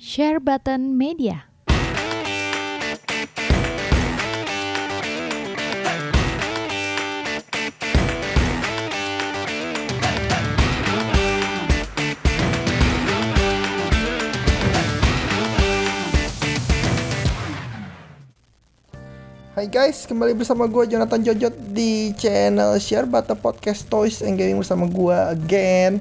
Share Button Media. Hai guys, kembali bersama gue Jonathan Jojot di channel Share Bata Podcast Toys and Gaming bersama gue again.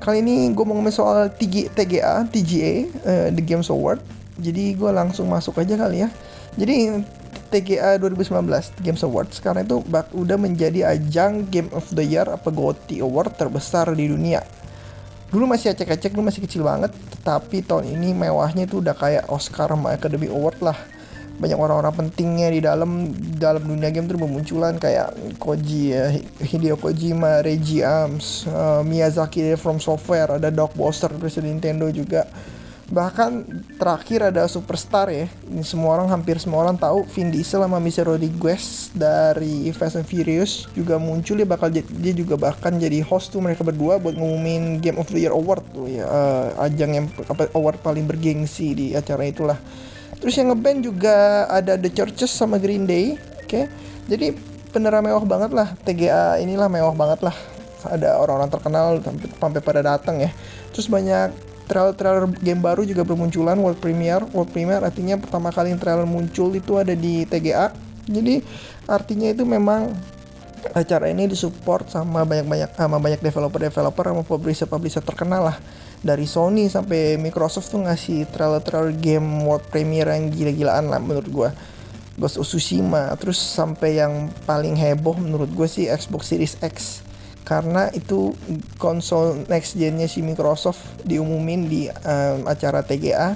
Kali ini gue mau ngomongin soal TG, TGA, TGA, uh, The Games Award. Jadi gue langsung masuk aja kali ya. Jadi TGA 2019 Games Award sekarang itu bak udah menjadi ajang Game of the Year apa GOTY Award terbesar di dunia. Dulu masih acek-acek, dulu masih kecil banget, tetapi tahun ini mewahnya itu udah kayak Oscar sama Academy Award lah banyak orang-orang pentingnya di dalam dalam dunia game tuh bermunculan kayak Koji ya, Hideo Kojima, Reggie Arms, uh, Miyazaki From Software, ada Doc Bowser presiden Nintendo juga. Bahkan terakhir ada superstar ya. Ini semua orang hampir semua orang tahu Vin Diesel sama Mr. Rodriguez dari Fast and Furious juga muncul dia bakal dia juga bahkan jadi host tuh mereka berdua buat ngumumin Game of the Year Award tuh ya uh, ajang yang apa award paling bergengsi di acara itulah. Terus yang ngeband juga ada The Churches sama Green Day. Oke. Okay? Jadi beneran mewah banget lah. TGA inilah mewah banget lah. Ada orang-orang terkenal sampai pada datang ya. Terus banyak trailer-trailer game baru juga bermunculan world premiere. World premiere artinya pertama kali trailer muncul itu ada di TGA. Jadi artinya itu memang acara ini disupport sama banyak-banyak sama banyak developer-developer sama publisher-publisher terkenal lah dari Sony sampai Microsoft tuh ngasih trailer-trailer game world premiere yang gila-gilaan lah menurut gue Ghost of Tsushima terus sampai yang paling heboh menurut gue sih Xbox Series X. Karena itu konsol next gennya si Microsoft diumumin di um, acara TGA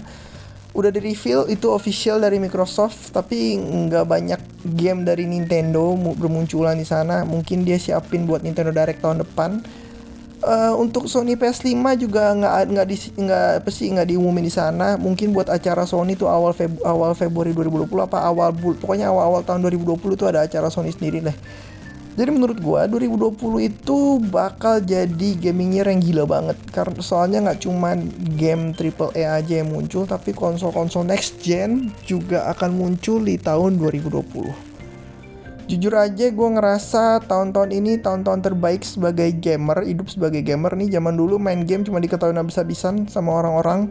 udah di reveal itu official dari Microsoft tapi nggak banyak game dari Nintendo bermunculan di sana. Mungkin dia siapin buat Nintendo Direct tahun depan uh, untuk Sony PS5 juga nggak nggak di nggak apa sih nggak diumumin di sana. Mungkin buat acara Sony tuh awal Feb, awal Februari 2020 apa awal pokoknya awal awal tahun 2020 tuh ada acara Sony sendiri deh. Jadi menurut gua 2020 itu bakal jadi gaming year yang gila banget. Karena soalnya nggak cuman game triple A aja yang muncul tapi konsol-konsol next gen juga akan muncul di tahun 2020. Jujur aja gue ngerasa tahun-tahun ini tahun-tahun terbaik sebagai gamer, hidup sebagai gamer nih zaman dulu main game cuma diketahui habis-habisan sama orang-orang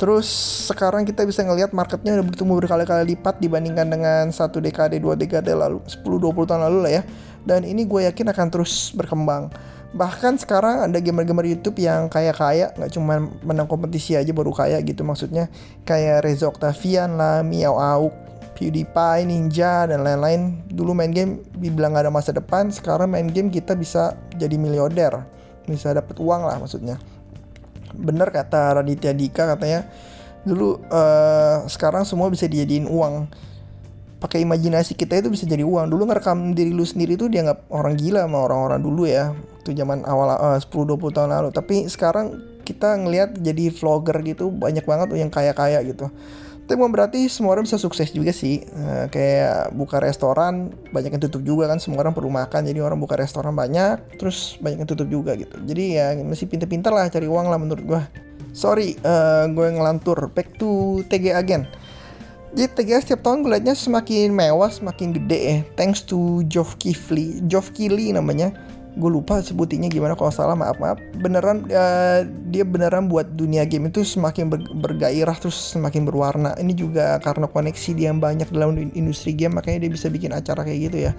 Terus sekarang kita bisa ngelihat marketnya udah bertumbuh berkali-kali lipat dibandingkan dengan satu dekade, dua dekade lalu, 10-20 tahun lalu lah ya. Dan ini gue yakin akan terus berkembang. Bahkan sekarang ada gamer-gamer YouTube yang kaya-kaya, nggak cuma menang kompetisi aja baru kaya gitu maksudnya. Kayak Reza Octavian lah, Miao Auk, PewDiePie, Ninja, dan lain-lain. Dulu main game dibilang gak ada masa depan, sekarang main game kita bisa jadi miliarder. Bisa dapat uang lah maksudnya. Bener kata Raditya Dika katanya dulu uh, sekarang semua bisa dijadiin uang. Pakai imajinasi kita itu bisa jadi uang. Dulu ngerekam diri lu sendiri tuh dianggap orang gila sama orang-orang dulu ya itu zaman awal uh, 10-20 tahun lalu. Tapi sekarang kita ngelihat jadi vlogger gitu banyak banget yang kaya-kaya gitu tapi bukan berarti semua orang bisa sukses juga sih. Uh, kayak buka restoran banyak yang tutup juga kan. Semua orang perlu makan jadi orang buka restoran banyak terus banyak yang tutup juga gitu. Jadi ya masih pinter-pinter lah cari uang lah menurut gue sorry uh, gue ngelantur. Back to TG again. Jadi TGA setiap tahun gue liatnya semakin mewah, semakin gede ya. Thanks to Geoff Keighley, Geoff Keighley namanya gue lupa sebutinnya gimana kalau salah maaf maaf. Beneran uh, dia beneran buat dunia game itu semakin ber, bergairah terus semakin berwarna. Ini juga karena koneksi dia yang banyak dalam industri game makanya dia bisa bikin acara kayak gitu ya.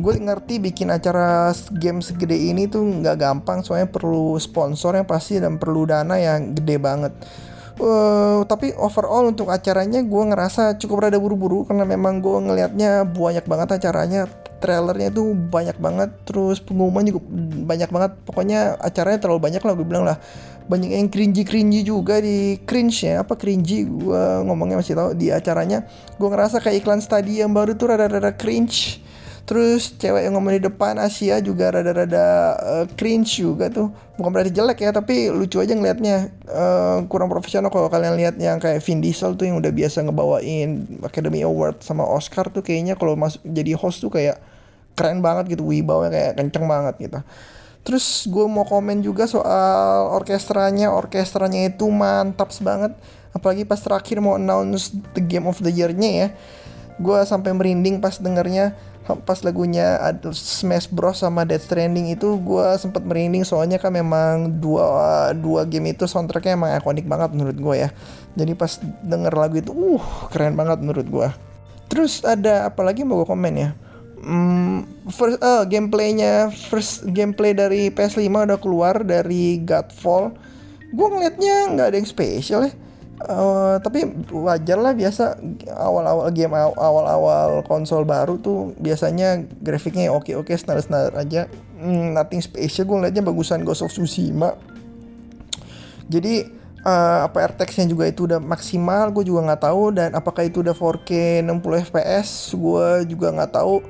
Gue ngerti bikin acara game segede ini tuh nggak gampang soalnya perlu sponsor yang pasti dan perlu dana yang gede banget. Uh, tapi overall untuk acaranya gue ngerasa cukup rada buru-buru karena memang gue ngelihatnya banyak banget acaranya trailernya itu banyak banget terus pengumuman juga banyak banget. Pokoknya acaranya terlalu banyak lah gue bilang lah. Banyak yang cringy cringy juga di cringe ya apa cringy? Gue ngomongnya masih tahu. Di acaranya gue ngerasa kayak iklan stadium baru tuh rada-rada cringe. Terus cewek yang ngomong di depan Asia juga rada-rada uh, cringe juga tuh. Bukan berarti jelek ya tapi lucu aja ngelihatnya uh, kurang profesional kalau kalian lihat yang kayak Vin Diesel tuh yang udah biasa ngebawain Academy Award sama Oscar tuh kayaknya kalau masuk jadi host tuh kayak keren banget gitu wibawnya kayak kenceng banget gitu Terus gue mau komen juga soal orkestranya. Orkestranya itu mantap banget. Apalagi pas terakhir mau announce the game of the year-nya ya. Gue sampai merinding pas dengernya pas lagunya Smash Bros sama Death Stranding itu gue sempet merinding soalnya kan memang dua dua game itu soundtracknya emang ikonik banget menurut gue ya jadi pas denger lagu itu uh keren banget menurut gue terus ada apa lagi mau gue komen ya hmm, first uh, gameplaynya first gameplay dari PS5 udah keluar dari Godfall. Gue ngeliatnya nggak ada yang spesial ya. Uh, tapi wajar lah biasa awal-awal game awal-awal konsol baru tuh biasanya grafiknya oke-oke standar-standar aja. Hmm, nothing special gue ngeliatnya bagusan Ghost of Tsushima. Jadi uh, apa RTX-nya juga itu udah maksimal gue juga nggak tahu. Dan apakah itu udah 4K 60 fps gue juga nggak tahu.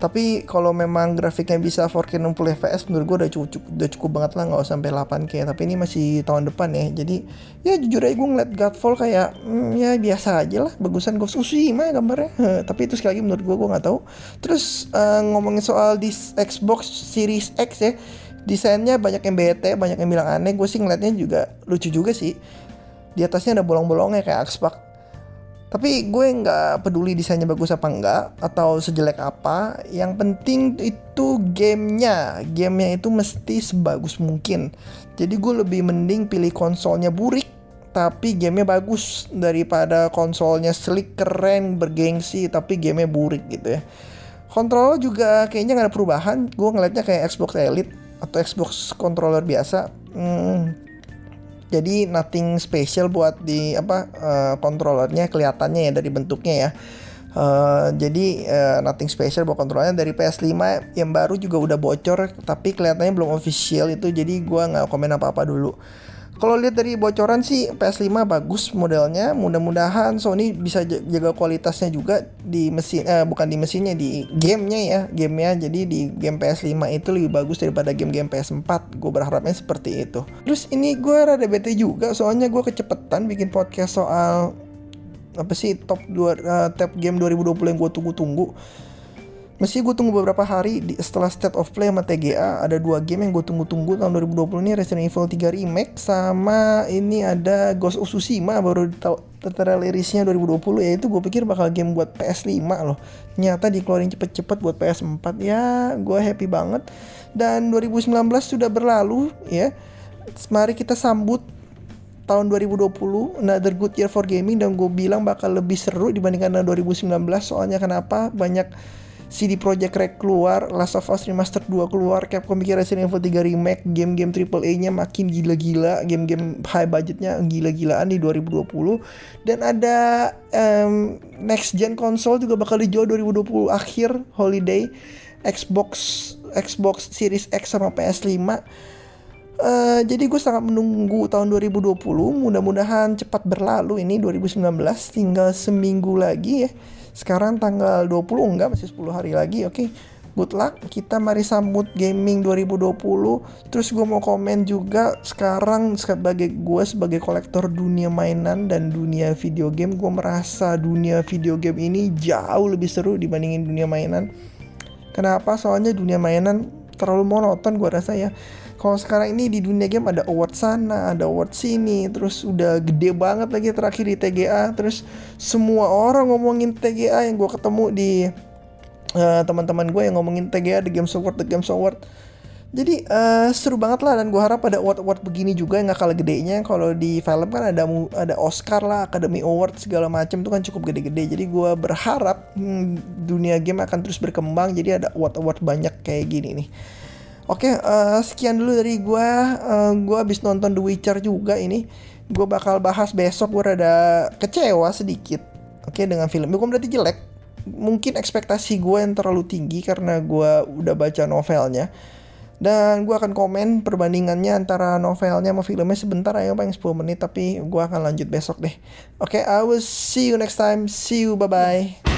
Tapi kalau memang grafiknya bisa 4K 60 fps menurut gue udah cukup udah cukup banget lah nggak usah sampai 8K tapi ini masih tahun depan ya. Jadi ya jujur aja gue ngeliat Godfall kayak hmm, ya biasa aja lah bagusan Ghost of Tsushima gambarnya. Tapi itu sekali lagi menurut gue gue nggak tahu. Terus uh, ngomongin soal di Xbox Series X ya desainnya banyak yang bete banyak yang bilang aneh gue sih ngeliatnya juga lucu juga sih di atasnya ada bolong-bolongnya kayak Xbox tapi gue nggak peduli desainnya bagus apa enggak atau sejelek apa. Yang penting itu gamenya, gamenya itu mesti sebagus mungkin. Jadi gue lebih mending pilih konsolnya burik tapi gamenya bagus daripada konsolnya slick keren bergengsi tapi gamenya burik gitu ya. Controller juga kayaknya nggak ada perubahan. Gue ngeliatnya kayak Xbox Elite atau Xbox controller biasa. Hmm, jadi nothing special buat di apa uh, kontrolernya kelihatannya ya dari bentuknya ya Uh, jadi uh, nothing special buat kontrolnya dari PS5 yang baru juga udah bocor tapi kelihatannya belum official itu jadi gua nggak komen apa-apa dulu. Kalau lihat dari bocoran sih PS5 bagus modelnya. Mudah-mudahan Sony bisa jaga kualitasnya juga di mesin eh, bukan di mesinnya di gamenya ya, gamenya. Jadi di game PS5 itu lebih bagus daripada game-game PS4. Gue berharapnya seperti itu. Terus ini gue rada bete juga soalnya gue kecepetan bikin podcast soal apa sih top 2 uh, top game 2020 yang gue tunggu-tunggu Meski gue tunggu beberapa hari di, setelah State of Play sama TGA ada dua game yang gue tunggu-tunggu tahun 2020 ini Resident Evil 3 Remake sama ini ada Ghost of Tsushima baru tertera rilisnya 2020 ya itu gue pikir bakal game buat PS5 loh. Nyata dikeluarin cepet-cepet buat PS4 ya gue happy banget. Dan 2019 sudah berlalu ya. Mari kita sambut tahun 2020 another good year for gaming dan gue bilang bakal lebih seru dibandingkan 2019 soalnya kenapa? Banyak CD Projekt Red keluar, Last of Us Remastered 2 keluar, Capcom bikin Resident Evil 3 remake, game-game AAA-nya makin gila-gila, game-game high budgetnya gila-gilaan di 2020 dan ada um, next gen console juga bakal dijual 2020 akhir holiday Xbox Xbox Series X sama PS5 Uh, jadi gue sangat menunggu tahun 2020 mudah-mudahan cepat berlalu ini 2019 tinggal seminggu lagi ya sekarang tanggal 20 enggak masih 10 hari lagi oke. Okay? good luck kita mari sambut gaming 2020 terus gue mau komen juga sekarang sebagai gue sebagai kolektor dunia mainan dan dunia video game gue merasa dunia video game ini jauh lebih seru dibandingin dunia mainan. Kenapa? Soalnya dunia mainan terlalu monoton gue rasa ya. Kalau sekarang ini di dunia game ada award sana, ada award sini, terus udah gede banget lagi terakhir di TGA, terus semua orang ngomongin TGA yang gue ketemu di uh, teman-teman gue yang ngomongin TGA The Games Award, The Games Award. Jadi uh, seru banget lah dan gue harap ada award-award begini juga yang gak kalah gedenya. Kalau di film kan ada ada Oscar lah, Academy Award segala macam itu kan cukup gede-gede. Jadi gue berharap hmm, dunia game akan terus berkembang. Jadi ada award-award banyak kayak gini nih. Oke, uh, sekian dulu dari gue. Uh, gue habis nonton The Witcher juga ini. Gue bakal bahas besok. Gue rada kecewa sedikit. Oke, okay, dengan film. Bukan berarti jelek. Mungkin ekspektasi gue yang terlalu tinggi karena gue udah baca novelnya. Dan gue akan komen perbandingannya antara novelnya sama filmnya sebentar aja paling 10 menit. Tapi gue akan lanjut besok deh. Oke, okay, I will see you next time. See you, bye-bye.